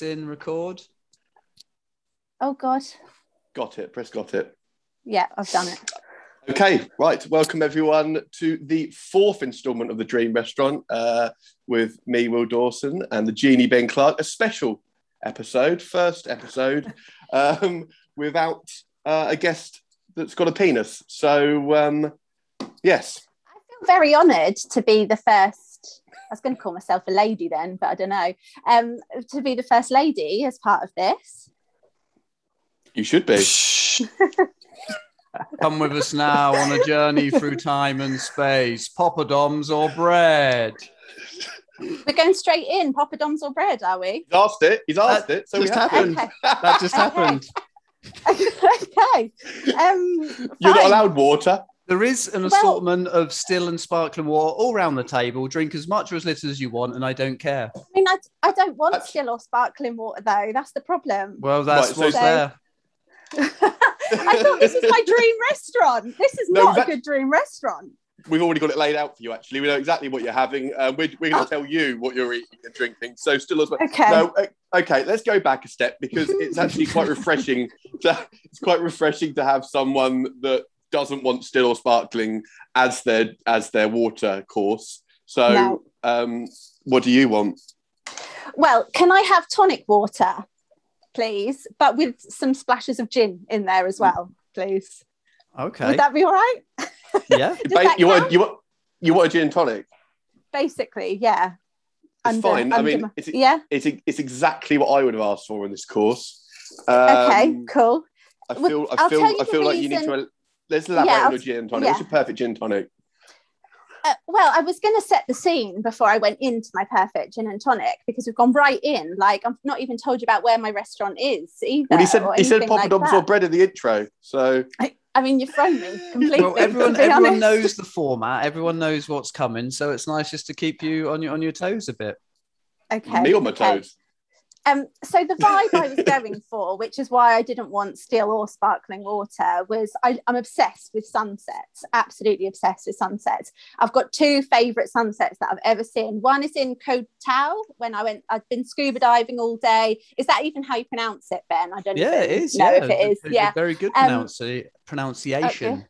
in record. Oh God. Got it. Press got it. Yeah, I've done it. Okay, right. Welcome everyone to the fourth instalment of the Dream Restaurant uh, with me, Will Dawson, and the genie Ben Clark. A special episode, first episode, um, without uh, a guest that's got a penis. So, um, yes, I feel very honoured to be the first. I was going to call myself a lady then, but I don't know. Um, to be the first lady as part of this. you should be. Come with us now on a journey through time and space. Poppadoms or bread? We're going straight in, poppadoms or bread, are we? He's asked it. He's asked That it. So we just have happened. Okay. That just Okay. happened. okay. Um, You're not allowed water. There is an Well- assortment of still and sparkling water all around the table. Drink as much or as little as you want, and I don't care. I mean, I, I don't want That's- still or sparkling water though. That's the problem. Well, that's Right, so- what's So- there. I thought this was my dream restaurant. This is No, not that- a good dream restaurant. We've already got it laid out for you. Actually, we know exactly what you're having. Uh, we're we're going to tell you what you're eating and drinking. So still as well. Okay. No, uh, okay, let's go back a step because it's actually quite refreshing. To, it's quite refreshing to have someone that doesn't want still or sparkling as their as their water course. So, No. um, what do you want? Well, can I have tonic water, please? But with some splashes of gin in there as well, please. Okay. Would that be all right? yeah. Ba- you want count? you want you want a gin and tonic? Basically, yeah. It's fine. I mean, my- it's, yeah. it's it's exactly what I would have asked for in this course. Okay. Um, Cool. I feel I I'll feel I feel like you need to let's elaborate Yeah, on your gin and tonic. yeah. What's your perfect gin and tonic? Uh, well, I was going to set the scene before I went into my perfect gin and tonic because we've gone right in. Like I've not even told you about where my restaurant is either. Well, he said he said anything like poppadoms or bread in the intro. So I mean, you've thrown me completely. Well, everyone everyone honest. knows the format. Everyone knows what's coming, so it's nice just to keep you on your on your toes a bit. Okay. me on my okay. toes. Um, so the vibe I was going for, which is why I didn't want still or sparkling water, was I, I'm obsessed with sunsets. Absolutely obsessed with sunsets. I've got two favourite sunsets that I've ever seen. One is in Koh Tao when I went. I've been scuba diving all day. Is that even how you pronounce it, Ben? I don't Yeah, it even is. know yeah, if it is. Yeah. very good Um, pronunci- pronunciation.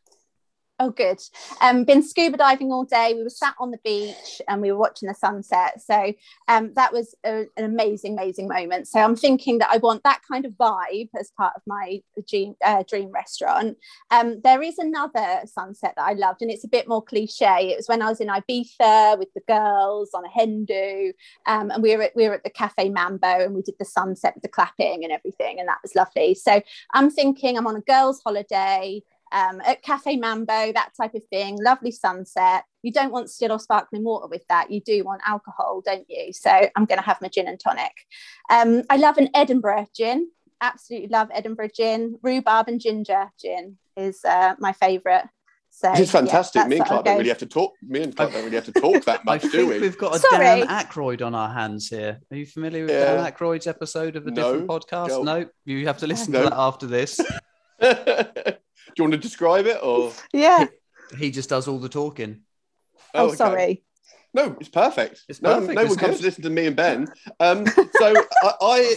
Oh, good. Um, been scuba diving all day. We were sat on the beach and we were watching the sunset. So um, that was a, an amazing, amazing moment. So I'm thinking that I want that kind of vibe as part of my dream, uh, dream restaurant. Um, there is another sunset that I loved, and it's a bit more cliche. It was when I was in Ibiza with the girls on a hen do, um, and we were at, we were at the Cafe Mambo, and we did the sunset with the clapping and everything, and that was lovely. So I'm thinking I'm on a girls' holiday um, at Cafe Mambo, that type of thing. Lovely sunset. You don't want still or sparkling water with that. You do want alcohol, don't you? So I'm going to have my gin and tonic. Um, I love an Edinburgh gin. Absolutely love Edinburgh gin. Rhubarb and ginger gin is uh, my favourite. So This is fantastic. yeah, me and that's Clark don't really have to talk. Me and Clark don't really have to talk that I much, do think we? we've got a Sorry. Dan Aykroyd on our hands here. Are you familiar with Yeah. Dan Aykroyd's episode of a No, different podcast? go. No, you have to listen No. to that after this. do you want to describe it or? Yeah. He just does all the talking. Oh, okay. sorry. No, it's perfect. It's no, perfect, no it's one comes to listen to me and Ben. Um, so I, I,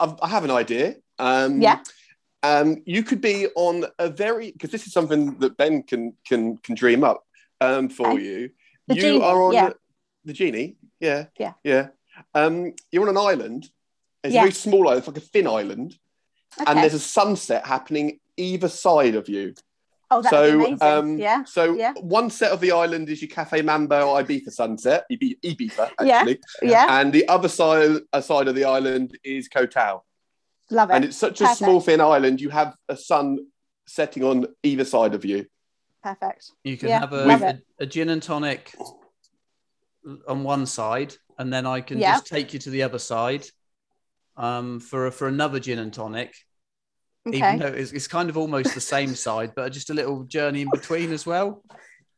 I've- an idea. Um, Yeah. Um, you could be on a very because this is something that Ben can can can dream up um, for Okay. you. The you genie, are on yeah. the genie. Yeah. Yeah. Yeah. Um, you're on an island. It's Yeah. a very small island. It's like a thin island, and there's a sunset happening either side of you. Oh, that'd so, be amazing. um, yeah. So Yeah. one set of the island is your Cafe Mambo or Ibiza sunset, Ibi- Ibiza actually, Yeah. yeah. and the other side uh, side of the island is Koh Tao. Love it. And it's such a small thin island, you have a sun setting on either side of you. Perfect. You can Yeah, have a, a, a gin and tonic on one side, and then I can Yeah. just take you to the other side um, for for another gin and tonic. Okay. Even though it's, it's kind of almost the same side, but just a little journey in between as well.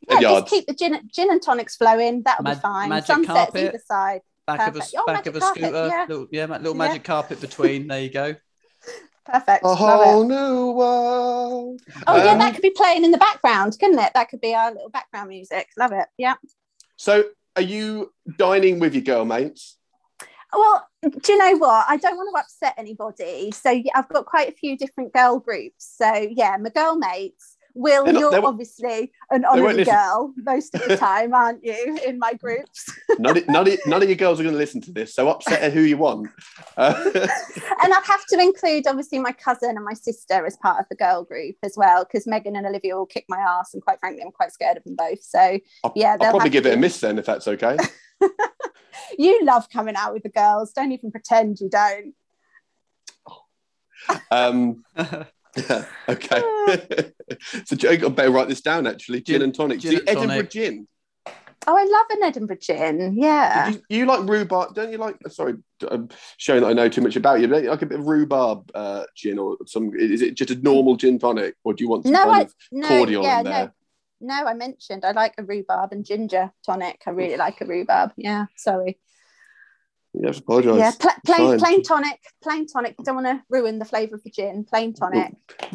yeah, just keep the gin, gin and tonics flowing. That'll Mag- be fine. magic Sunsets carpet. either side. Back of a Oh, back of a carpet, scooter, yeah. little, yeah, ma- little Yeah. magic carpet between. There you go. Perfect. A whole new world. Oh yeah, Um, that could be playing in the background, couldn't it? That could be our little background music. Love it. Yeah. So, are you dining with your girl mates? Well, do you know what? I don't want to upset anybody. So yeah, I've got quite a few different girl groups. So yeah, my girl mates. Will, not- you're obviously an honorary girl most of the time, aren't you? In my groups. none, of, none, of, none of you girls are going to listen to this, so upset who you want. Uh, and I'd have to include obviously my cousin and my sister as part of the girl group as well, because Megan and Olivia will kick my ass, and quite frankly, I'm quite scared of them both. So I'll, Yeah, I'll they'll probably give it a miss then, if that's okay. you love coming out with the girls. Don't even pretend you don't. Um, okay. so I better write this down actually. Gin, Gin- and tonic. gin the and Edinburgh tonic. gin. Oh, I love an Edinburgh gin. Yeah. You, you like rhubarb? Don't you like? Sorry, I'm showing that I know too much about you. But like a bit of rhubarb uh, gin or some? Is it just a normal gin tonic, or do you want some No, kind I- of no, cordial yeah, in there? no, no. I mentioned I like a rhubarb and ginger tonic. I really like a rhubarb. Yeah, sorry. You have to apologise. yeah, pla- plain, fine. plain tonic, plain tonic. Don't want to ruin the flavour of the gin. Plain tonic.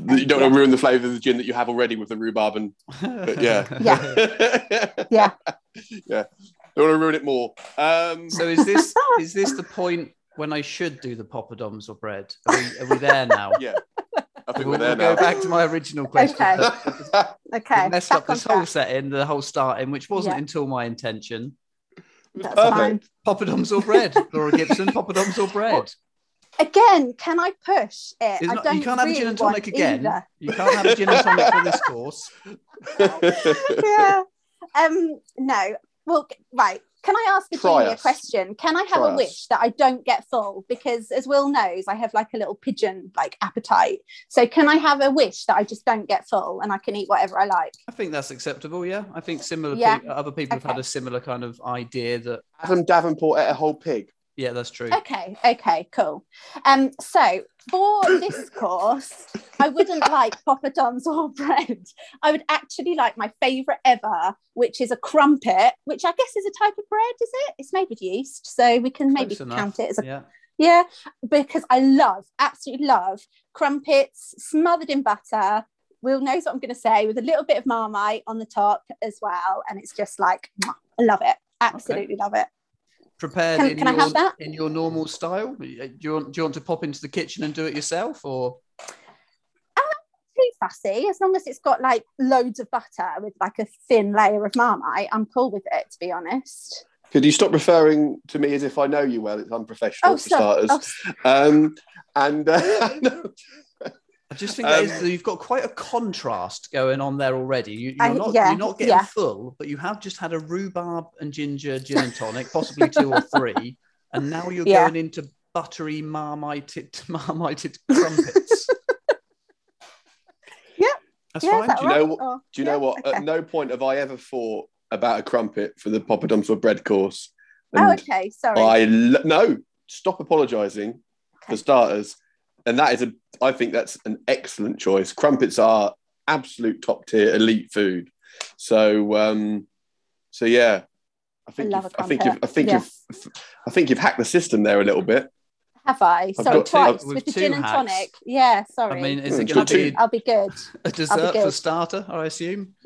You don't want to ruin the flavour of the gin that you have already with the rhubarb and but yeah. Yeah. Yeah. yeah. Don't want to ruin it more. Um, So is this is this the point when I should do the poppadoms or bread? Are we, are we there now? yeah. I think We'll, we're there we'll now. go back to my original question. Okay. Okay. We messed back up on this whole setting, the whole starting, which wasn't Yeah. until my intention. That's Perfect. fine. Poppadoms or bread? Laura Gibson, poppadoms or bread? Again, can I push it? It's I don't you can't have a really gin and tonic again. either. You can't have a gin and tonic for this course. yeah. Um. No. Well, right. Can I ask a Try junior us. question? Can I have Try a us. wish that I don't get full? Because as Will knows, I have like a little pigeon like appetite. So can I have a wish that I just don't get full and I can eat whatever I like? I think that's acceptable. Yeah, I think similar. Yeah. peop- other people have had a similar kind of idea that. Adam Davenport ate a whole pig. Yeah, that's true. Okay. Okay. Cool. Um. So for this course, I wouldn't like poppadoms or bread. I would actually like my favorite ever, which is a crumpet, which I guess is a type of bread. Is it? It's made with yeast, so we can maybe Close enough. count it as a yeah. Yeah, because I love, absolutely love crumpets smothered in butter. Will knows what I'm going to say with a little bit of marmite on the top as well, and it's just like I love it. Absolutely love it. Prepared Can- in can I your have that? in your normal style. Do you want do you want to pop into the kitchen and do it yourself, or Too fussy, as long as it's got like loads of butter with like a thin layer of marmite, I'm cool with it. To be honest. Could you stop referring to me as if I know you well? It's unprofessional Oh, for sorry. starters. Oh, Um, and uh, I just think that Um, is, you've got quite a contrast going on there already. You, you're I- not yeah, you're not getting yeah. full, but you have just had a rhubarb and ginger gin and tonic, possibly two or three, and now you're Yeah. going into buttery marmited marmited crumpets. Yeah. that's yeah, fine. that Do you know right? what- Oh, do you yeah, know what? Okay. At no point have I ever thought about a crumpet for the poppadoms or bread course. oh, okay. Sorry. I lo- no, stop apologising for starters. And that is a, I think that's an excellent choice. Crumpets are absolute top tier elite food. So, um, so yeah, I think love you've, a I think you've, I think Yeah. you've, I think you've hacked the system there a little bit. Have I? Sorry, got two- twice with with the two gin and hacks. tonic. Yeah, sorry. I mean, is Hmm, it going to be I'll be good. a dessert for good. starter? I assume.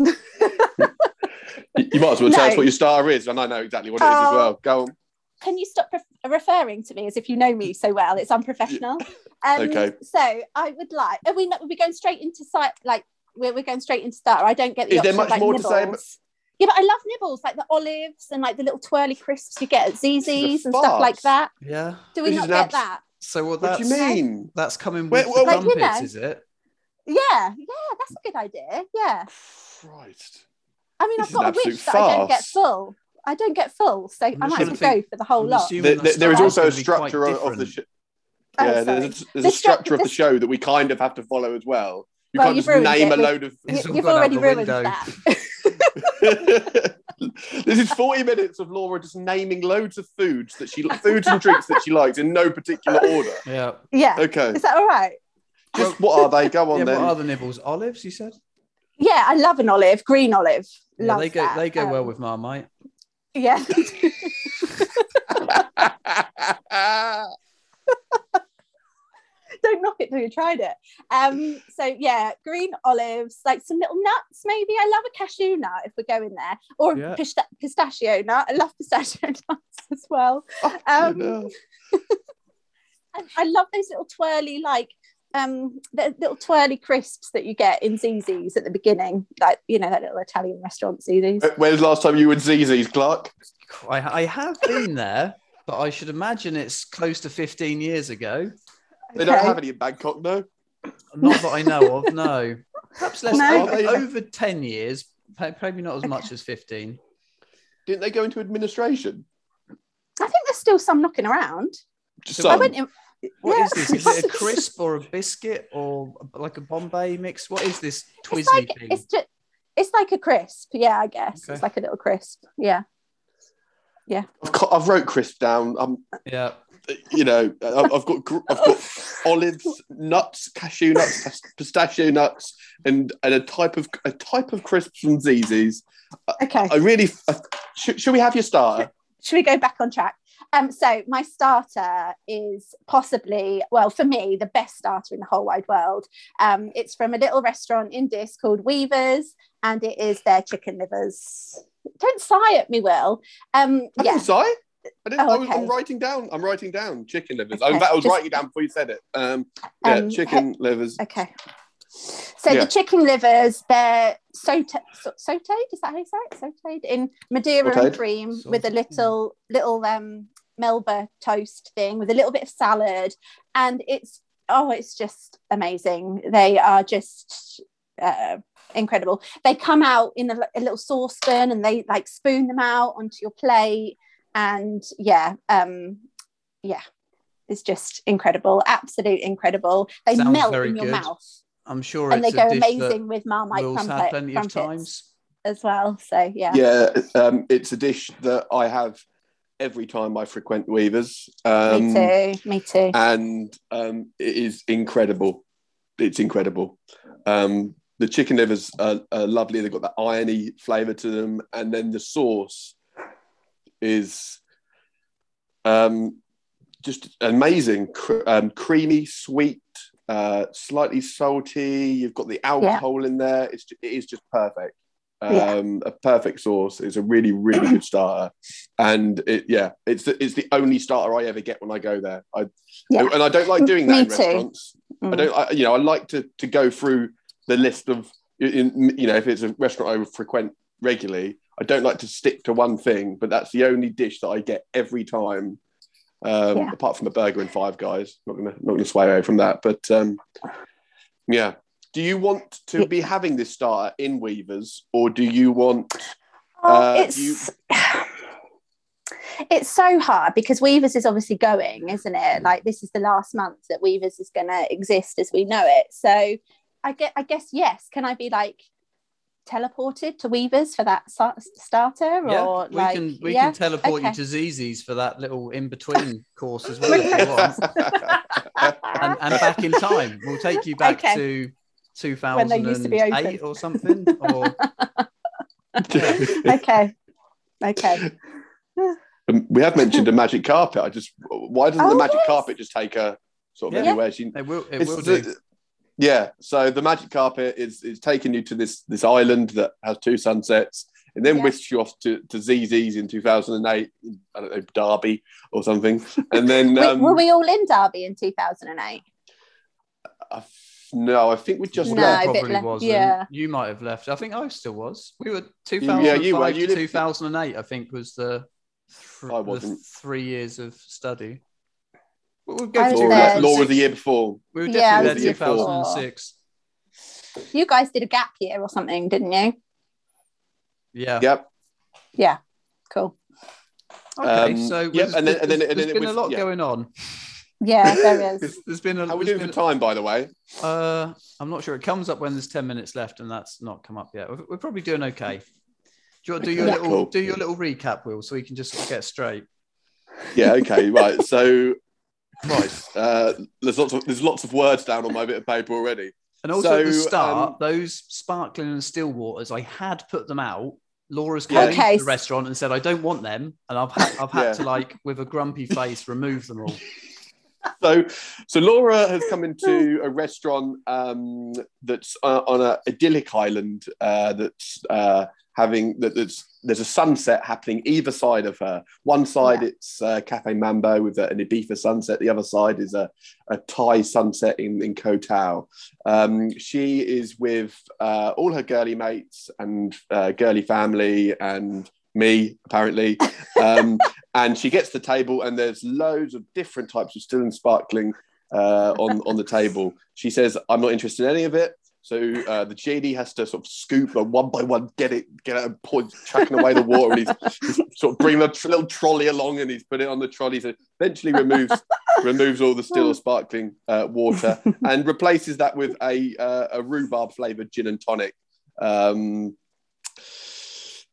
You you might as well tell us what your star is, and I know exactly what it is as Oh. well. Go on. Can you stop ref- referring to me as if you know me so well? It's unprofessional. Um, Okay. So I would like. Are we? Not, are we going straight into site? Like we're, we're going straight into starter. I don't get the Is there much of, like, more to say nibbles. Yeah, but I love nibbles, like the olives and like the little twirly crisps you get at This Zizzi's and stuff like that. Yeah. Do we This not is get abs- that? So well, What do you mean? that's coming Wait, with well, the Like, you crumpets, know. is it? Yeah, yeah, that's a good idea. Yeah, Christ. I mean, This I've got a absolute wish that I don't get full. I don't get full, so I just might as well to go for the whole I'm lot. assuming There, the there- there is also a gonna be quite structure of, of the show. Oh, Yeah, sorry. there's a, there's The a stru- structure of the the- show that we kind of have to follow as well. You Well, can't you've just name it a load of. It's you, you've already ruined window. that. this is 40 minutes of Laura just naming loads of foods that she foods and drinks that she likes in no particular order. Yeah. yeah, Okay. is that all right? Just what are they? Go on yeah. then. What are the nibbles? Olives, you said. Yeah, I love an olive, green olive. Yeah, Love they go. that. They go well Um, with Marmite. Yeah. don't knock it till you tried it. Um, so yeah, green olives, like some little nuts, maybe. I love a cashew nut if we're going there, or Yeah. pista- pistachio nut. I love pistachio nuts as well. Oh, Um. And I love those little twirly, like um, the little twirly crisps that you get in Zizzi's at the beginning, like you know that little Italian restaurant Zizzi's. When's the last time you were in Zizzi's, Clark? I, I have been there, but I should imagine it's close to 15 years ago. They don't have any in Bangkok, no. Not that I know of, no. Perhaps less No. over, over 10 years, probably not as much as 15. Didn't they go into administration? I think there's still some knocking around. Just I some. I went in. What yeah. is this? Is it a crisp or a biscuit or like a Bombay mix? What is this twizzy It's like thing? it's just it's like a crisp. Yeah, I guess Okay. it's like a little crisp. Yeah. Yeah. I've, got, I've wrote crisp down. I'm, Yeah. you know, I've I've got I've got olives, nuts, cashew nuts, pistachio nuts, and and a type of a type of crisps from Zizzi's. Okay. I really. I, should, should we have your starter? should we go back on track? Um, so my starter is possibly, well, for me, the best starter in the whole wide world. Um, it's from a little restaurant in Diss called Weavers, and it is their chicken livers. Don't sigh at me, Will. Um, I yeah, didn't sigh. I didn't, Oh, I was, okay. I'm writing down. I'm writing down chicken livers. Okay, In fact, I was just- writing down before you said it. Um, yeah, Um, chicken livers. okay. So Yeah. the chicken livers, they're saute, sauteed. Is that how you say it? Sauteed in Madeira and Sauteed. cream with a little little um Melba toast thing with a little bit of salad, and it's oh, it's just amazing. They are just uh, incredible. They come out in a, a little saucepan and they like spoon them out onto your plate, and yeah, um, yeah. It's just incredible, absolute incredible. They Sounds melt in your good. mouth I'm sure and they go a dish amazing with Marmite Will's crumpet, had plenty of times. as well. So yeah, Yeah, um, it's a dish that I have every time I frequent Weavers. Um, me too, me too. and um, it is incredible. It's incredible. Um, the chicken livers are, are lovely. They've got that irony flavour to them, and then the sauce is um, just amazing. Um, creamy, sweet, uh, slightly salty. You've got the alcohol in there. It's it is just perfect. Yeah. Um, A perfect sauce. It's a really, really good starter, and it yeah, it's the, it's the only starter I ever get when I go there. I Yeah. and I don't like doing that Me in too. restaurants. I Mm. don't, I, you know, I like to to go through the list of, in, you know, if it's a restaurant I frequent regularly, I don't like to stick to one thing, but that's the only dish that I get every time. Um, Yeah. Apart from a burger and Five Guys, not gonna not gonna sway away from that, but um, yeah. Do you want to be having this starter in Weavers, or do you want? Oh, uh, it's you- it's so hard because Weavers is obviously going, isn't it? Like this is the last month that Weavers is going to exist as we know it. So I get, I guess yes. Can I be like teleported to Weavers for that sa- starter, Yeah, or we like can we yeah? can teleport Okay. you to Zizzi's for that little in between course as well if you want, and, and back in time. We'll take you back Okay. to When they used to be 2008 or something. Or okay, okay. Um, we have mentioned a magic carpet. I just why doesn't the Oh, magic yes. carpet just take her sort of Yeah. anywhere she it will it It's will the- do. yeah. So the magic carpet is is taking you to this this island that has two sunsets, and then Yeah. whisks you off to to Zizzi's in two thousand and eight. I don't know Derby or something, and then We- um, were we all in Derby in 2008? I, no, I think we just No, left. probably left, wasn't. yeah. You might have left. I think I still was. We were yeah, 2005 you were. You to lived- 2008. I think was the, th- I wasn't. three years of study. We'll, we'll I was to Laura, there. 2006. Laura was the year before. We were definitely was there the before. 2006. You guys did a gap year or something, didn't you? Yeah. Yep. Yeah, cool. Okay, Um, so yep, and then- and then- and then there's it been a lot yeah. going on. Yeah, there is. There's, there's been a. How are we there's doing for time, by the way? Uh, I'm not sure. It comes up when there's 10 minutes left, and that's not come up yet. We're, we're probably doing okay. Do you want to do your Okay, little cool. do your little recap, Will, so we can just sort of get straight? Yeah. Okay. right. So, right. Uh, there's lots of there's lots of words down on my bit of paper already. And also at the start, um, those sparkling and still waters, I had put them out. Laura's come Okay. into the restaurant and said, "I don't want them," and I've had, I've had Yeah. to like with a grumpy face remove them all. so, so Laura has come into a restaurant um, that's uh, on an idyllic island uh, that's uh, having that, that's there's a sunset happening either side of her. One side Yeah. it's uh, Cafe Mambo with a, an Ibiza sunset. The other side is a, a Thai sunset in in Koh Tao. Um, she is with uh, all her girly mates and uh, girly family and me apparently. Um, and she gets the table and there's loads of different types of still and sparkling uh, on on the table. She says, "I'm not interested in any of it." So uh, the genie has to sort of scoop and one by one get it, get it, and pour, chucking away the water, and he's, he's sort of bringing a little trolley along, and he's put it on the trolley. So eventually removes removes all the still or sparkling uh, water and replaces that with a uh, a rhubarb flavored gin and tonic. Um,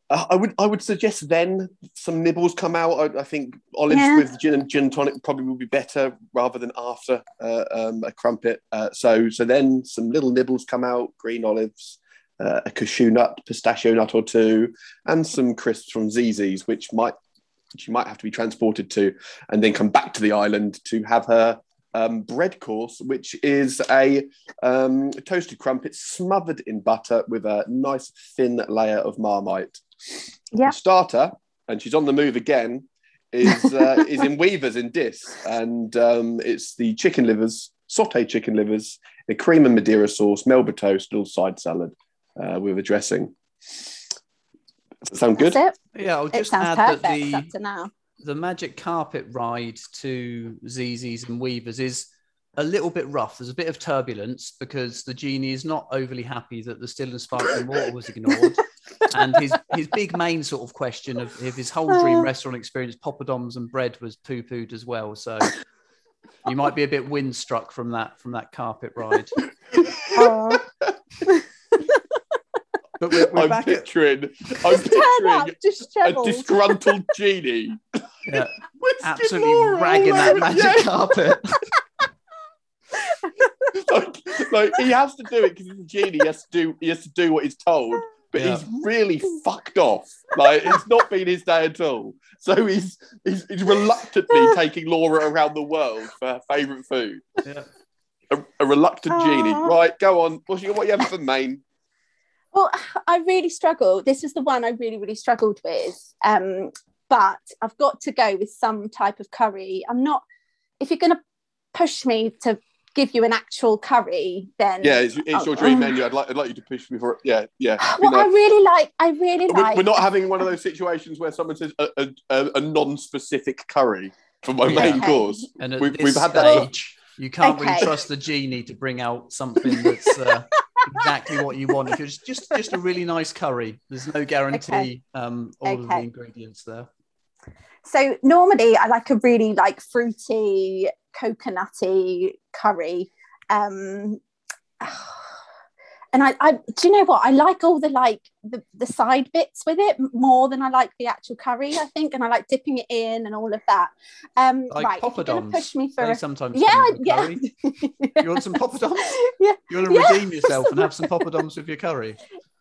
uh, I would I would suggest then some nibbles come out. I, I think olives Yeah. with gin and gin tonic probably would be better rather than after uh, um, a crumpet. Uh, so so then some little nibbles come out, green olives, uh, a cashew nut, pistachio nut or two, and some crisps from Zizzi's, which might she might have to be transported to, and then come back to the island to have her um, bread course, which is a um, toasted crumpet smothered in butter with a nice thin layer of marmite. Yeah. The starter, and she's on the move again, is uh, is in Weavers in Diss, and um, it's the chicken livers, sautéed chicken livers, the cream and Madeira sauce, Melba toast, little side salad uh, with a dressing. Does that sound good? That's it. Yeah, I'll It just sounds add that perfect the up to now. the magic carpet ride to Zizzi's and Weavers is a little bit rough. There's a bit of turbulence because the genie is not overly happy that the still and sparkling water was ignored. and his his big main sort of question of if his whole dream Oh. restaurant experience, poppadoms and bread was poo pooed as well. So you might be a bit windstruck from that from that carpet ride. But we're, we're I'm back at picturing, I'm turn up, picturing a disgruntled genie. yeah, absolutely ragging that magic Yeah. carpet. like, like he has to do it because he's a genie. He has to do he has to do what he's told. But Yeah. he's really fucked off. Like it's not been his day at all. So he's he's, he's reluctantly taking Laura around the world for her favourite food. Yeah. A, a reluctant genie. Right, go on. What's your, what you have for main? Well, I really struggled. This is the one I really, really struggled with. Um, but I've got to go with some type of curry. I'm not, if you're going to push me to give you an actual curry, then. Yeah, it's, it's your Oh, dream oh. menu. I'd like I'd like you to push me for it. Yeah, yeah. Well, You know, I really like, I really we're, like. we're not having one of those situations where someone says a, a, a, a non-specific curry for my Yeah. main Okay. course. And at We've- this we've had that- stage, you can't really trust the genie to bring out something that's uh, exactly what you want. If it's just just a really nice curry, there's no guarantee Okay. um, all of the ingredients there. So normally I like a really like fruity, coconutty curry. Um, and I, I, do you know what? I like all the like the, the side bits with it more than I like the actual curry. I think, and I like dipping it in and all of that. Um, Like right, you're gonna poppadoms. push me for They a sometimes yeah, come yeah. You want some poppadoms? Yeah. You want to Yeah. redeem yourself and have some poppadoms with your curry?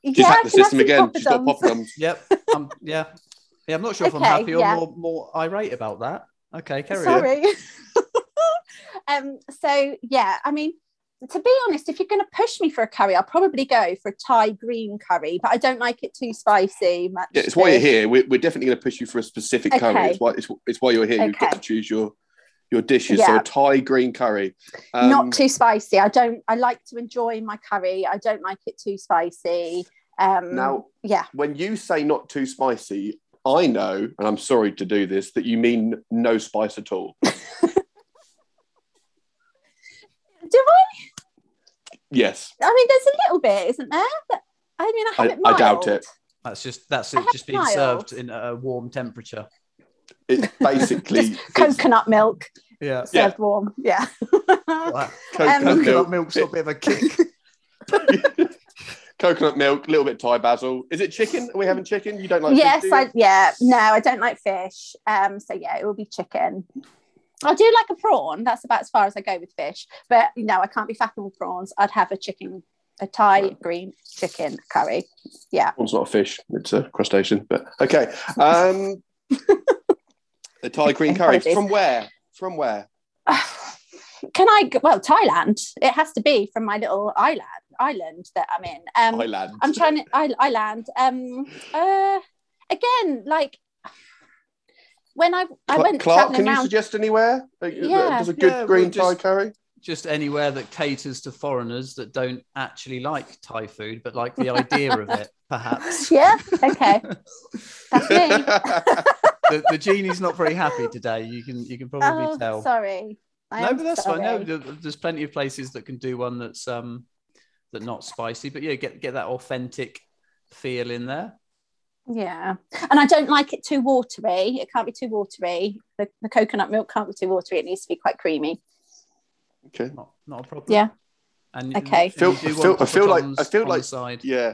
She's yeah, hacked the can I have system some again. She's got poppadoms? poppadoms. Yep. Um, yeah. Yeah. I'm not sure if I'm Okay, happy or yeah. more more irate about that. Okay, carry on. Um, so yeah, I mean, to be honest, if you're going to push me for a curry, I'll probably go for a Thai green curry, but I don't like it too spicy. Much Yeah, it's why you're here. We're, we're definitely going to push you for a specific curry. Okay. It's why it's, it's why you're here. Okay. You've got to choose your your dishes. Yeah. So a Thai green curry. Um, Not too spicy. I don't. I like to enjoy my curry. I don't like it too spicy. Um, Now, yeah. when you say not too spicy, I know, and I'm sorry to do this, that you mean no spice at all. Do I? Yes, I mean, there's a little bit, isn't there? But- I mean, I have I- it I doubt it. That's just that's it just being mild. served in a warm temperature. it's basically Just it's coconut milk Yeah. Yeah. served warm. Yeah. Wow. coconut Um, Coconut milk. milk's got a bit of a kick. coconut milk, a little bit Thai basil. Is it chicken? Are we having chicken? You don't like? yes, fish, do? I yeah. No, I don't like fish. Um, so yeah, it will be chicken. I do like a prawn. That's about as far as I go with fish. But no, I can't be fattening with prawns. I'd have a chicken, a Thai green chicken curry. Yeah. Prawn's not a fish; it's a crustacean. But okay, um, the Thai green curry from where? From where? can I? go- Well, Thailand. It has to be from my little island island that I'm in. Um, Thailand. I'm trying to I, island. Um, uh, again, like when I I Cla- went Clark, traveling can you suggest anywhere? Uh, Yeah. Does a good Yeah, green we'll just- Thai curry? Just anywhere that caters to foreigners that don't actually like Thai food, but like the idea of it, perhaps. yeah. Okay. That's me. The, the genie's not very happy today. You can you can probably oh, tell. sorry. I no, but that's fine. No, there's plenty of places that can do one that's um that not spicy, but yeah, get get that authentic feel in there. Yeah, and I don't like it too watery. It can't be too watery. The, the coconut milk can't be too watery. It needs to be quite creamy. okay. Not not a problem. Yeah. And Okay. and Feel- you I feel- I feel like- I feel like- side. Yeah.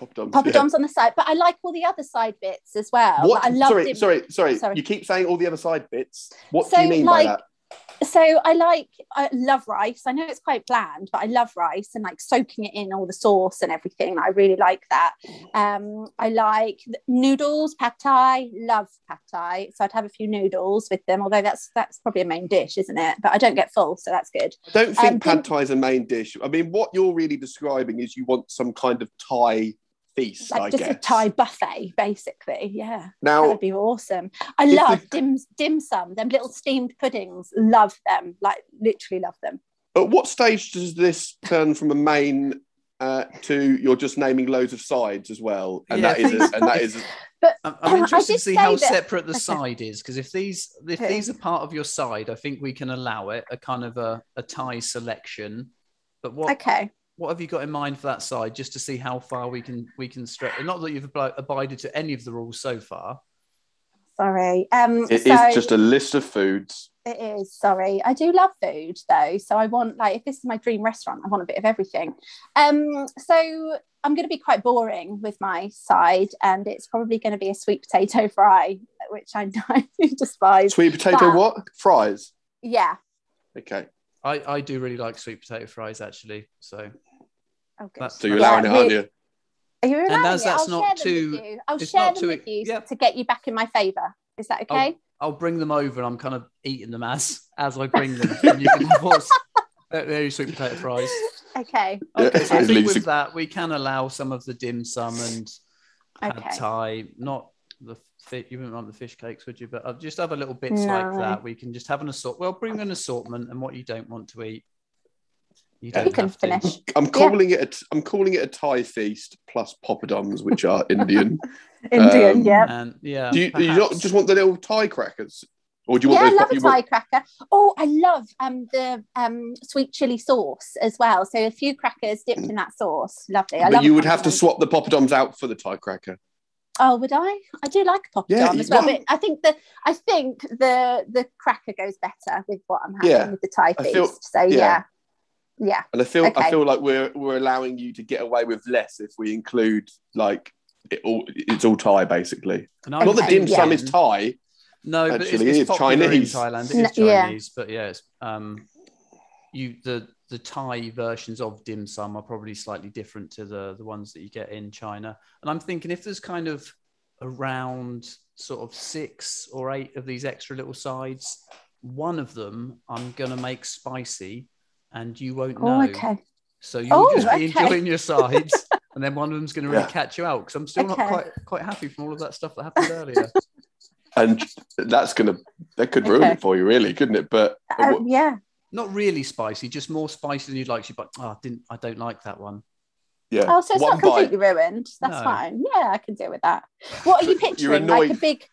Poppadoms. Papa yeah. John's on the side, but I like all the other side bits as well. What? I love sorry, sorry, sorry, Sorry. You keep saying all the other side bits. What So, do you mean like, by that? So I like, I love rice. I know it's quite bland, but I love rice and like soaking it in all the sauce and everything. I really like that. Um, I like noodles, pad thai. Love pad thai. So I'd have a few noodles with them. Although that's that's probably a main dish, isn't it? But I don't get full, so that's good. I don't think um, pad thai is a main dish. I mean, what you're really describing is you want some kind of Thai feast, Like I just guess. a Thai buffet, basically. Yeah. That Now, would be awesome. I love the- dim dim sum, them little steamed puddings. Love them. Like literally love them. at what stage does this turn from a main uh, to you're just naming loads of sides as well? And Yeah, that is, a, and that is, But I'm, I'm interested to see how that- separate the Okay. side is because if these if Okay. these are part of your side, I think we can allow it a kind of a, a Thai selection. But what okay. What have you got in mind for that side, just to see how far we can we can stretch? Not that you've abli- abided to any of the rules so far. Sorry. Um it so is just a list of foods. it is, sorry. I do love food though. So I want like if this is my dream restaurant, I want a bit of everything. Um so I'm gonna be quite boring with my side and it's probably gonna be a sweet potato fry, which I know you despise. Sweet potato, But- what? Fries. Yeah. Okay. I, I do really like sweet potato fries actually. So good. That's- So you're Yeah, allowing it, aren't you? Are you allowing and as it? that's I'll not share them too- with you. I'll it's share not them too- with you yeah. to get you back in my favour. Is that okay? I'll bring them over and I'm kind of eating them as as I bring them. and you can of course there there are your sweet potato fries. Okay. Yeah, Okay, so I think with that we can allow some of the dim sum and pad Okay. thai, not the fi- you wouldn't want the fish cakes, would you? But I'll just have a little bits like No. that. We can just have an assort. Well, bring an assortment, and what you don't want to eat, you Yeah. don't You can have to. finish. I'm calling it. A, I'm calling it a Thai feast plus poppadoms, which are Indian. Indian, Um, yeah. And yeah, do you, do you not just want the little Thai crackers, or do you yeah, I want love those? a you want- Thai cracker. Oh, I love um the um sweet chili sauce as well. So a few crackers dipped in that sauce. Lovely. I but love you would have to swap the poppadoms out for the Thai cracker. Oh, would I? I do like a poppadom Yeah, as well, well- but I think the I think the the cracker goes better with what I'm having Yeah, with the Thai I feast. feel- so yeah. yeah. yeah, And I feel I feel like we're we're allowing you to get away with less if we include like it all. It's all Thai basically. And I'm Not that Okay, dim sum yeah. is Thai. No, but it's, it's it's Chinese. in Thailand. It N- is yeah. But yeah, it's um, you the the Thai versions of dim sum are probably slightly different to the the ones that you get in China. And I'm thinking if there's kind of around sort of six or eight of these extra little sides, one of them I'm gonna make spicy, and you won't know. Oh, okay. So you'll Oh, just be okay. enjoying your sides, and then one of them's going to really Yeah. catch you out because I'm still Okay. not quite quite happy from all of that stuff that happened earlier. and that's gonna that could ruin Okay. it for you, really, couldn't it? But Uh, yeah. Not really spicy, just more spicy than you'd like. You, but like, oh, I didn't, I don't like that one. yeah, Oh, so it's one not completely bite. ruined. That's No. fine. Yeah, I can deal with that. What are you picturing? Like a big,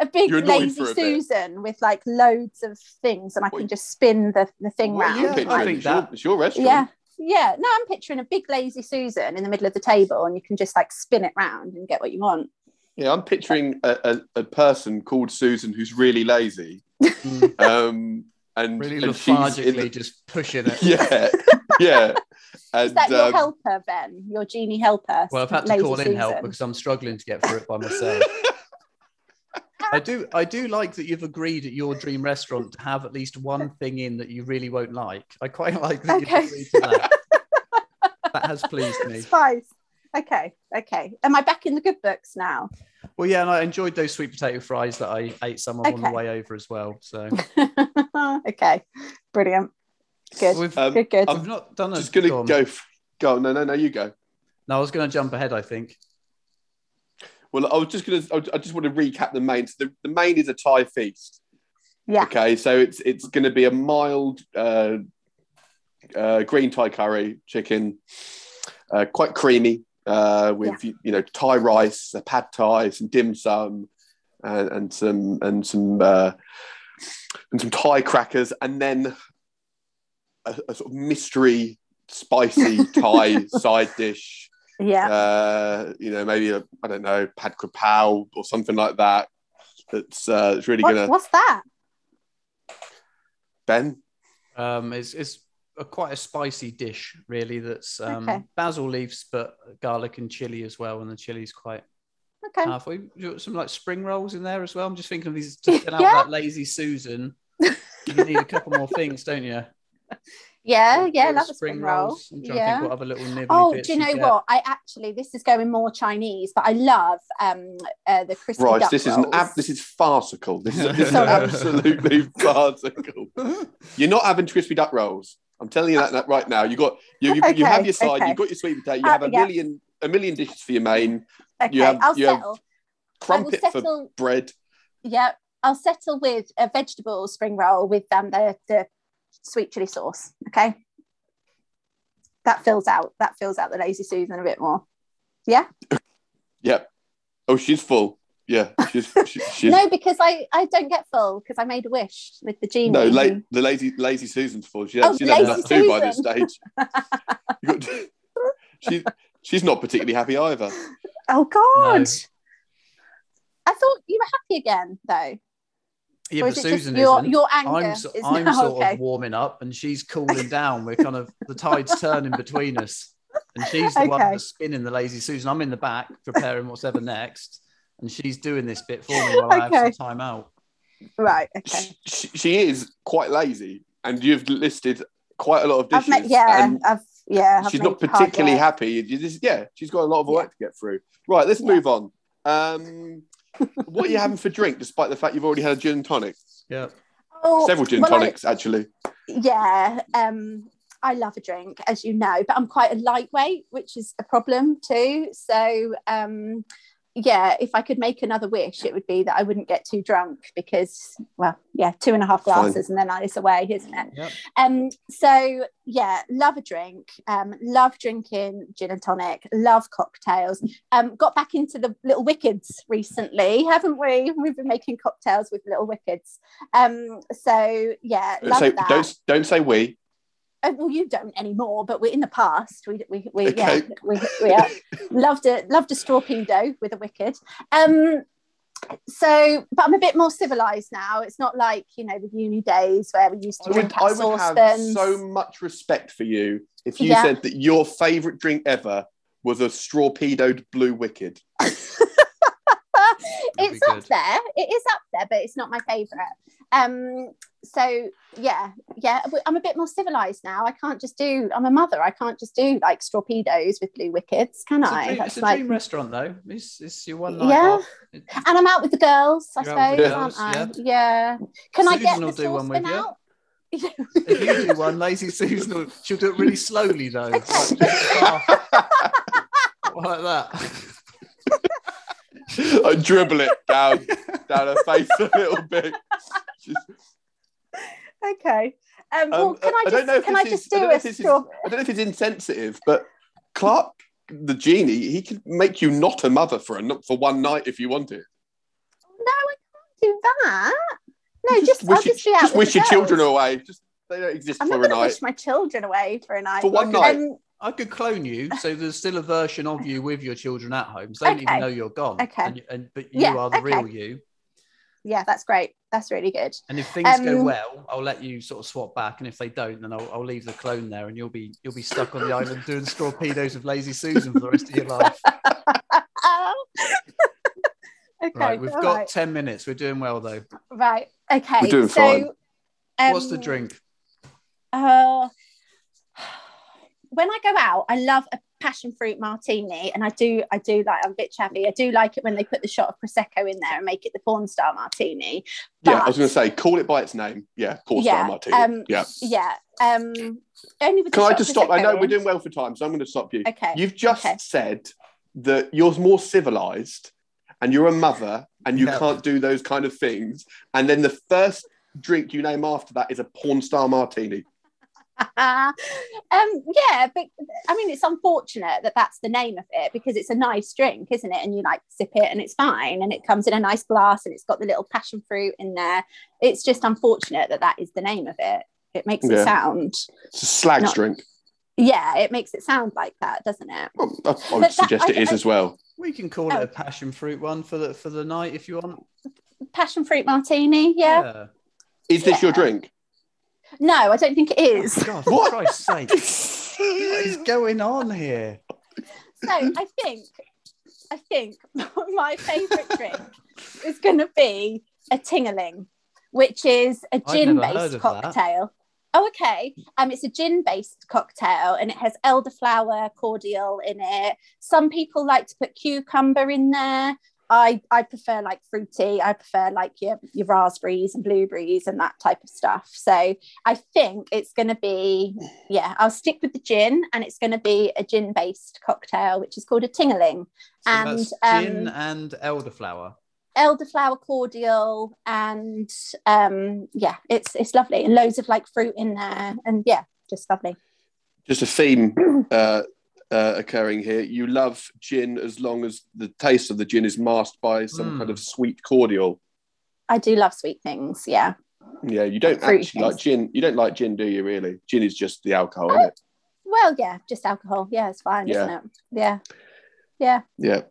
a big lazy for a bit. Susan with like loads of things, and I can just spin the, the thing What are round. you Yeah, I think it's, your, that- it's your restaurant. yeah, yeah. No, I'm picturing a big lazy Susan in the middle of the table, and you can just like spin it round and get what you want. Yeah, I'm picturing a, a, a person called Susan who's really lazy, Mm, um, and, really and lethargically the- just pushing it. yeah, yeah. And Is that your um, helper, Ben? Your genie helper? Well, I've had to Lazy call in help because I'm struggling to get through it by myself. I do, I do like that you've agreed at your dream restaurant to have at least one thing in that you really won't like. I quite like that Okay. you've agreed to that. that has pleased me. Spice. Okay, okay. Am I back in the good books now? Well, yeah, and I enjoyed those sweet potato fries that I ate some of on the way over as well. So okay, brilliant. Good. We've, Um, good, good. I've not done a Just gonna go go. f- Go. on. No, no, no. You go. No, I was going to jump ahead. I think. Well, I was just gonna. I I just want to recap the main. So the, the main is a Thai feast. yeah. Okay, so it's it's going to be a mild uh, uh, green Thai curry chicken, uh, quite creamy, uh, with you know Thai rice, a pad Thai, some dim sum, and, and some and some uh, and some Thai crackers, and then a, a sort of mystery spicy Thai side dish. Yeah. Uh, you know, maybe a I don't know pad krapao or something like that. That's uh, it's really What- gonna what's that? Ben. Um, it's it's a, quite a spicy dish, really. That's um, Okay. basil leaves, but garlic and chili as well. And the chili's quite Okay. powerful. You got some like spring rolls in there as well. I'm just thinking of these to fill out Yeah. that lazy Susan. You need a couple more things, don't you? yeah, yeah, Little love spring roll. rolls. I'm trying to Yeah. think what other little nibbly Oh, bits do you know get. what? I actually this is going more Chinese, but I love um uh, the crispy Right, duck this is an ab- this is farcical. This is, this is absolutely farcical. You're not having crispy duck rolls. I'm telling you that, that right now. You got you you, you have your side. okay. You've got your sweet potato. You have a million a million dishes for your main. okay. you have- I'll you have settle. I will Crumpet for bread. Yeah, I'll settle with a vegetable spring roll with um the the sweet chili sauce. Okay. That fills out that fills out the lazy Susan a bit more. Yeah. Yep. Oh, she's full. Yeah, she's she, she's No, because I I don't get full because I made a wish with the genie. no. La- the lady lazy Susan's full. She, Oh, she's had lazy enough too by this stage. You got, she's she's not particularly happy either. Oh God. No. I thought you were happy again though. Yeah, or but is it just Susan your, isn't. your anger I'm, so, is I'm now sort okay. of warming up and she's cooling down. We're kind of the tide's turning between us. And she's the one that's spinning the lazy Susan. I'm in the back preparing what's ever next. And she's doing this bit for me while I have some time out. Right, okay. She, she is quite lazy, and you've listed quite a lot of I've dishes. made yeah, and I've yeah. I've she's made not hard particularly happy. You just- yeah, she's got a lot of work to get through. Right, let's Yeah. move on. Um, what are you having for drink, despite the fact you've already had a gin and tonic? Yeah. Oh, Several gin well, I- tonics, actually. yeah. Um, I love a drink, as you know, but I'm quite a lightweight, which is a problem too. So, um, yeah, if I could make another wish, it would be that I wouldn't get too drunk because, well, yeah, two and a half Fine. glasses and then I- it's away, isn't it? Yep. Um, so yeah, love a drink, um, love drinking gin and tonic, love cocktails. Um, got back into the little WKDs recently, haven't we? We've been making cocktails with little WKDs. Um, so yeah, love say, that. don't, don't say we. Uh, well, you don't anymore, but we're in the past. We we, we Okay. yeah we, we uh, loved a loved a torpedo with a WKD. Um, so, but I'm a bit more civilized now. It's not like you know the uni days where we used to I would, drink I would have so much respect for you if you Yeah. said that your favourite drink ever was a strawpedoed blue WKD. It's up good. there. It is up there, but it's not my favorite. Um, so yeah, yeah, I'm a bit more civilized now. I can't just do. I'm a mother. I can't just do like torpedoes with blue WKDs, can It's I? dream, it's a like, dream restaurant, though. It's, it's your one night Yeah. It- and I'm out with the girls. I You're out with suppose, aren't I? girls, Yeah. Can I get the do one with saucepan you. out? If you do one, lazy Susan, will- she'll do it really slowly, though. Like, just half- like that. I dribble it down down her face a little bit. Just- okay. Um, well, um, can I I just can I just do a straw? I don't know if it's insensitive, but Clark, the genie, he can make you not a mother for a for one night if you want it. No, I can't do that. No, just, wish I'll just be out. just wish your children away. Just they don't exist I'm for not a night. wish my children away for a night. For one Okay. night. Um, I could clone you, so there's still a version of you with your children at home. So they don't Okay. even know you're gone. Okay. And, and- but you Yeah, are the okay. real you. yeah, that's great. That's really good. And if things go Um, well, I'll let you sort of swap back. And if they don't, then I'll, I'll leave the clone there, and you'll be you'll be stuck on the island doing torpedoes with Lazy Susan for the rest of your life. okay. Right, we've got right. ten minutes. We're doing well though. right. Okay. We're doing so, fine. What's the um, drink? Uh, when I go out, I love a passion fruit martini, and I do, I do like. I'm a bit chavvy. I do like it when they put the shot of prosecco in there and make it the porn star martini. yeah, I was going to say, call it by its name. Yeah, Paul Star Martini. um, yeah. Yeah. Um. Only with the Can I just stop? I Prosecco know we're doing well for time, so I'm going to stop you. Okay. You've just okay. said that you're more civilized and you're a mother and you Yeah. can't do those kind of things. And then the first drink you name after that is a porn star martini. um. Yeah, but I mean, it's unfortunate that that's the name of it because it's a nice drink, isn't it? And you like sip it and it's fine, and it comes in a nice glass and it's got the little passion fruit in there. It's just unfortunate that that is the name of it. It makes Yeah. it sound. It's a slags Not- drink. Yeah, it makes it sound like that, doesn't it? Well, I, I would that- suggest I- it is I- as well. We can call Oh. it a passion fruit one for the for the night if you want. Passion fruit martini. Yeah. Is this your drink? No, I don't think it is. God, for Christ's sake. What is going on here? So I think, I think my favourite drink is going to be a tingaling, which is a I've never heard gin-based of that. cocktail. Oh, okay. Um, it's a gin-based cocktail, and it has elderflower cordial in it. Some people like to put cucumber in there. I I prefer like fruity. I prefer like your your raspberries and blueberries and that type of stuff. So I think it's going to be yeah. I'll stick with the gin, and it's going to be a gin-based cocktail, which is called a tingaling So And, that's um, gin and elderflower. elderflower cordial and um yeah it's it's lovely and loads of like fruit in there and yeah just lovely Just a theme uh, uh, occurring here. You love gin as long as the taste of the gin is masked by some Mm. kind of sweet cordial. i do love sweet things yeah Yeah, you don't Fruit actually like gin. You don't like gin, do you? Really? Gin is just the alcohol, isn't it? well yeah just alcohol yeah it's fine isn't it yeah yeah Yeah.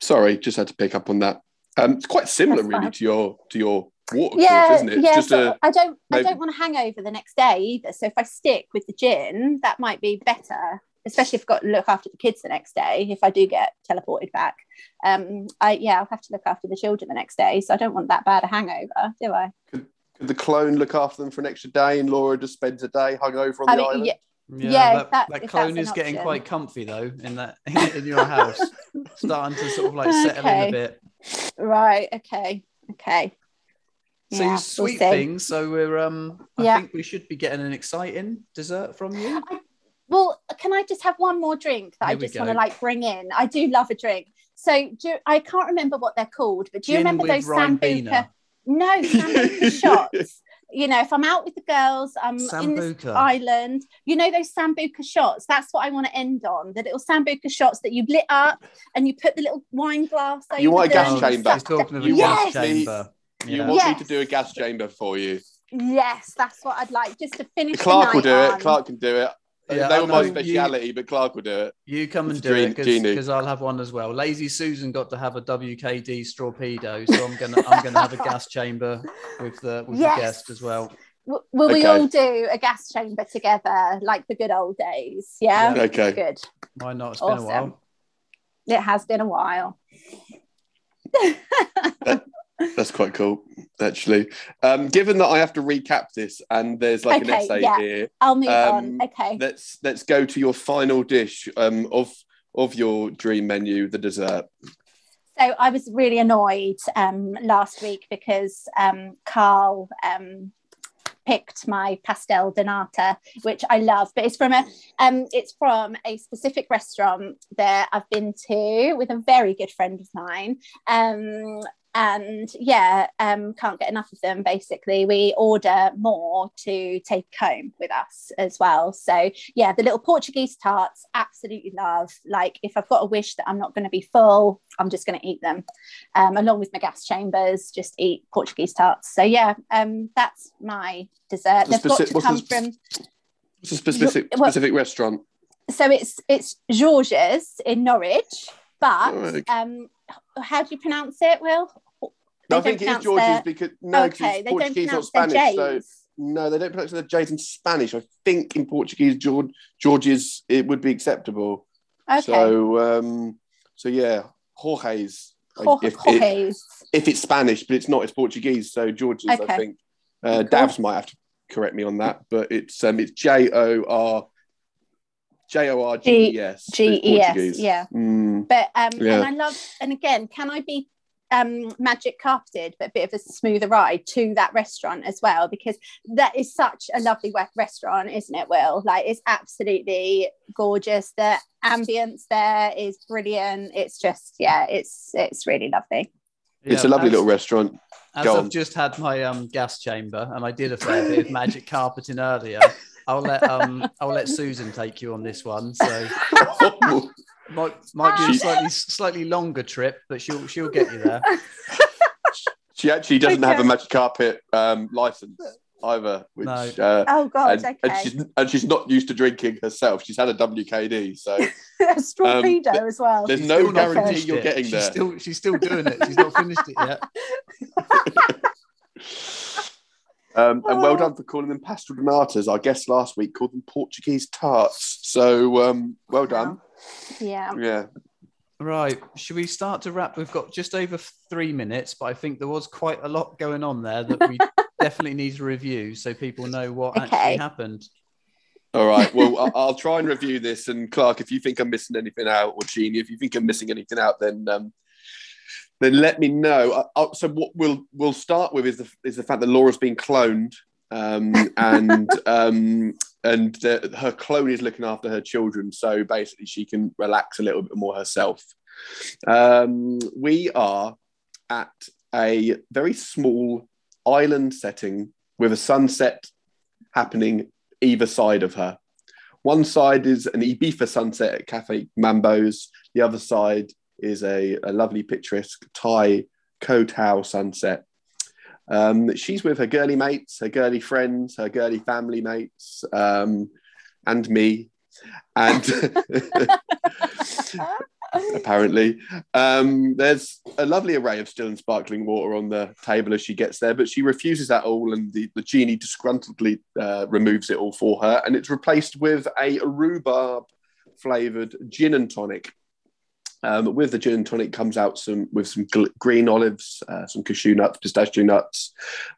Sorry, just had to pick up on that. Um, it's quite similar, really, to your to your water yeah course, isn't it? Yeah just so a i don't i don't want to hang over the next day either so if i stick with the gin that might be better especially if i've got to look after the kids the next day if i do get teleported back um i yeah i'll have to look after the children the next day so i don't want that bad a hangover do i could the clone look after them for an extra day, and Laura just spends a day hung over on I the mean, island? yeah, Yeah, Yeah, that, that- that clone is an getting quite comfy though in that in your house, starting to sort of like settle in a bit. right okay okay So Yeah, you we'll sweet see. things. So we're um. I Yeah. think we should be getting an exciting dessert from you. Well, can I just have one more drink that Here I just want to like bring in? I do love a drink. So do you, I can't remember what they're called, but do you Gin remember those Ribena. sambuca? No, sambuca shots. You know, if I'm out with the girls, I'm in this island. You know those sambuca shots. That's what I want to end on. The little sambuca shots that you lit up and you put the little wine glass over You want a gas chamber. She's talking of a You gas want me- chamber. You Yeah. want Yes. me to do a gas chamber for you? Yes, that's what I'd like. Just to finish. the Clark will do on. it. Clark can do it. Yeah, they I were my know. speciality, but Clark will do it. You come and It's do Jean- it Jeannie. because I'll have one as well. Lazy Susan got to have a WKD torpedo, so I'm gonna I'm gonna have a gas chamber with the with Yes. the guest as well. W- Will we all do a gas chamber together like the good old days? Yeah. Yeah. Okay. Good. Why not? It's been a while. It has been a while. That's quite cool, actually. Um, given that I have to recap this and there's like an Okay, essay yeah. here, I'll move Um, on. Okay. let's let's go to your final dish um, of of your dream menu, the dessert. So I was really annoyed um, last week because um, Carl um, picked my pastel de nata, which I love, but it's from a um, it's from a specific restaurant that I've been to with a very good friend of mine. Um, and yeah, um, can't get enough of them. Basically, we order more to take home with us as well. So yeah, the little Portuguese tarts, absolutely love. Like if I've got a wish that I'm not going to be full, I'm just going to eat them, um, along with my gas chambers. Just eat Portuguese tarts. So yeah, um, that's my dessert. What's They've got to come the from. It's a specific Well- specific restaurant. So it's it's George's in Norwich, but um, how do you pronounce it, Will? I think it is George's their- because no, okay, it's Portuguese, not Spanish. So no, they don't pronounce their J's in Spanish. I think in Portuguese, George George's it would be acceptable. Okay, So um, so yeah, Jorge's. Jorge- if, Jorge's. if it's Spanish, but it's not, it's Portuguese. So George's, I think. Uh, Cool. Davs might have to correct me on that, but it's um, it's J O R J O R G E S. G E S, yeah. Mm, But um, Yeah. and I love, and again, can I be um magic carpeted, but a bit of a smoother ride to that restaurant as well? Because that is such a lovely restaurant, isn't it? Will like it's absolutely gorgeous. The ambience there is brilliant. It's just yeah, it's it's really lovely. it's a lovely as- little restaurant. As Go I've on. just had my um, gas chamber and I did a fair bit of magic carpeting earlier, I'll let um I'll let Susan take you on this one. So might might be a slightly slightly longer trip, but she'll she'll get you there. she actually doesn't have a magic carpet um, license either, which No. uh, Oh god, and, okay. and she's and she's not used to drinking herself. She's had a WKD, so a straw um, pedo as well. there's She's no still guarantee you're it. getting she's there. Still, she's still doing it. She's not finished it yet. Um, and well Oh. done for calling them pastel de natas. Our guest last week called them Portuguese tarts. So um, well done. Yeah. Yeah. Right. Should we start to wrap? We've got just over three minutes, but I think there was quite a lot going on there that we definitely need to review so people know what Okay. actually happened. All right. Well, I- I'll try and review this. And Clark, if you think I'm missing anything out, or Jeannie, if you think I'm missing anything out, then um, then let me know. I, I, so what we'll we'll start with is the is the fact that Laura's been cloned, um, and um, and the, her clone is looking after her children. So basically, she can relax a little bit more herself. Um, we are at a very small island setting with a sunset happening either side of her. One side is an Ibiza sunset at Cafe Mambo's. The other side is a, a lovely picturesque Thai Koh Tao sunset. Um, she's with her girly mates, her girly friends, her girly family mates, um, and me. And apparently. Um, there's a lovely array of still and sparkling water on the table as she gets there, but she refuses that all, and the, the genie disgruntledly uh, removes it all for her, and it's replaced with a rhubarb flavored gin and tonic. Um, with the gin and tonic comes out some with some gl- green olives, uh, some cashew nuts, pistachio nuts,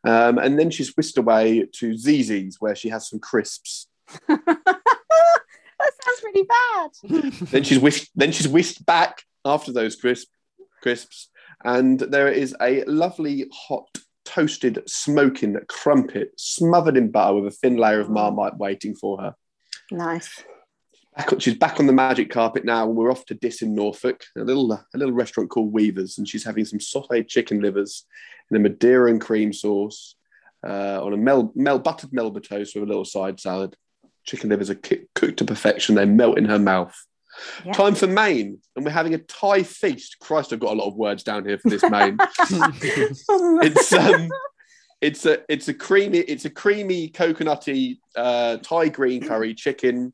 um, and then she's whisked away to Zizzi's where she has some crisps. that sounds really bad. then she's whisked then she's whisked back after those crisp crisps and there is a lovely hot toasted smoking crumpet smothered in butter with a thin layer of marmite waiting for her Nice. She's back on the magic carpet now and we're off to Diss in Norfolk a little a little restaurant called Weavers and she's having some sauteed chicken livers in a Madeira and cream sauce uh, on a mel, mel buttered Melba toast with a little side salad chicken livers are ki- cooked to perfection they melt in her mouth Yeah. Time for main, and we're having a Thai feast. Christ, I've got a lot of words down here for this main. it's um, it's a it's a creamy it's a creamy coconutty uh, Thai green curry chicken.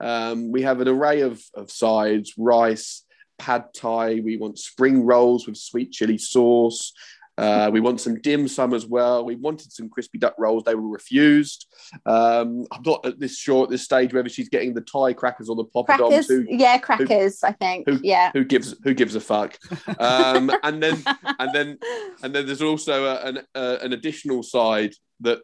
Um, we have an array of of sides: rice, pad Thai. We want spring rolls with sweet chili sauce. Uh, we want some dim sum as well. We wanted some crispy duck rolls. They were refused. Um, I'm not at this sure at this stage whether she's getting the Thai crackers or the poppadoms. Crackers, Who, yeah, crackers. I think, who- yeah. who gives who gives a fuck? Um, and then and then and then there's also a, an uh, an additional side that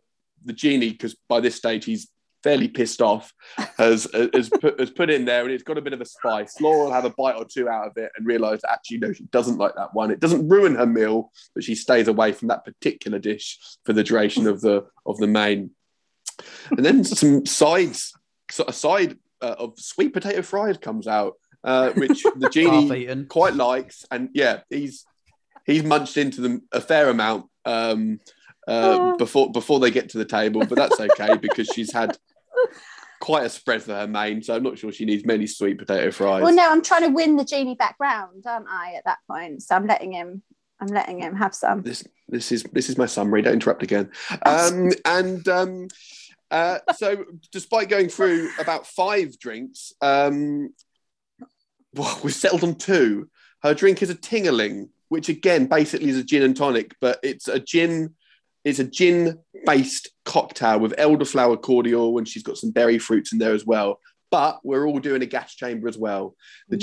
the genie, because by this stage he's fairly pissed off, has has put, has put in there, and it's got a bit of a spice. Laura will have a bite or two out of it and realise actually no, she doesn't like that one. It doesn't ruin her meal, but she stays away from that particular dish for the duration of the of the main. And then some sides, so a side uh, of sweet potato fries comes out, uh, which the genie quite likes, and yeah, he's he's munched into them a fair amount um, uh, Oh. before before they get to the table, but that's okay because she's had quite a spread for her main, so I'm not sure she needs many sweet potato fries. Well, no, I'm trying to win the genie back round, aren't I? At that point, so I'm letting him. I'm letting him have some. This this is this is my summary. Don't interrupt again. Um, and um, uh, so, despite going through about five drinks, um, well, we've settled on two. Her drink is a tingerling, which again basically is a gin and tonic, but it's a gin. It's a gin-based cocktail with elderflower cordial, and she's got some berry fruits in there as well. But we're all doing a gas chamber as well. The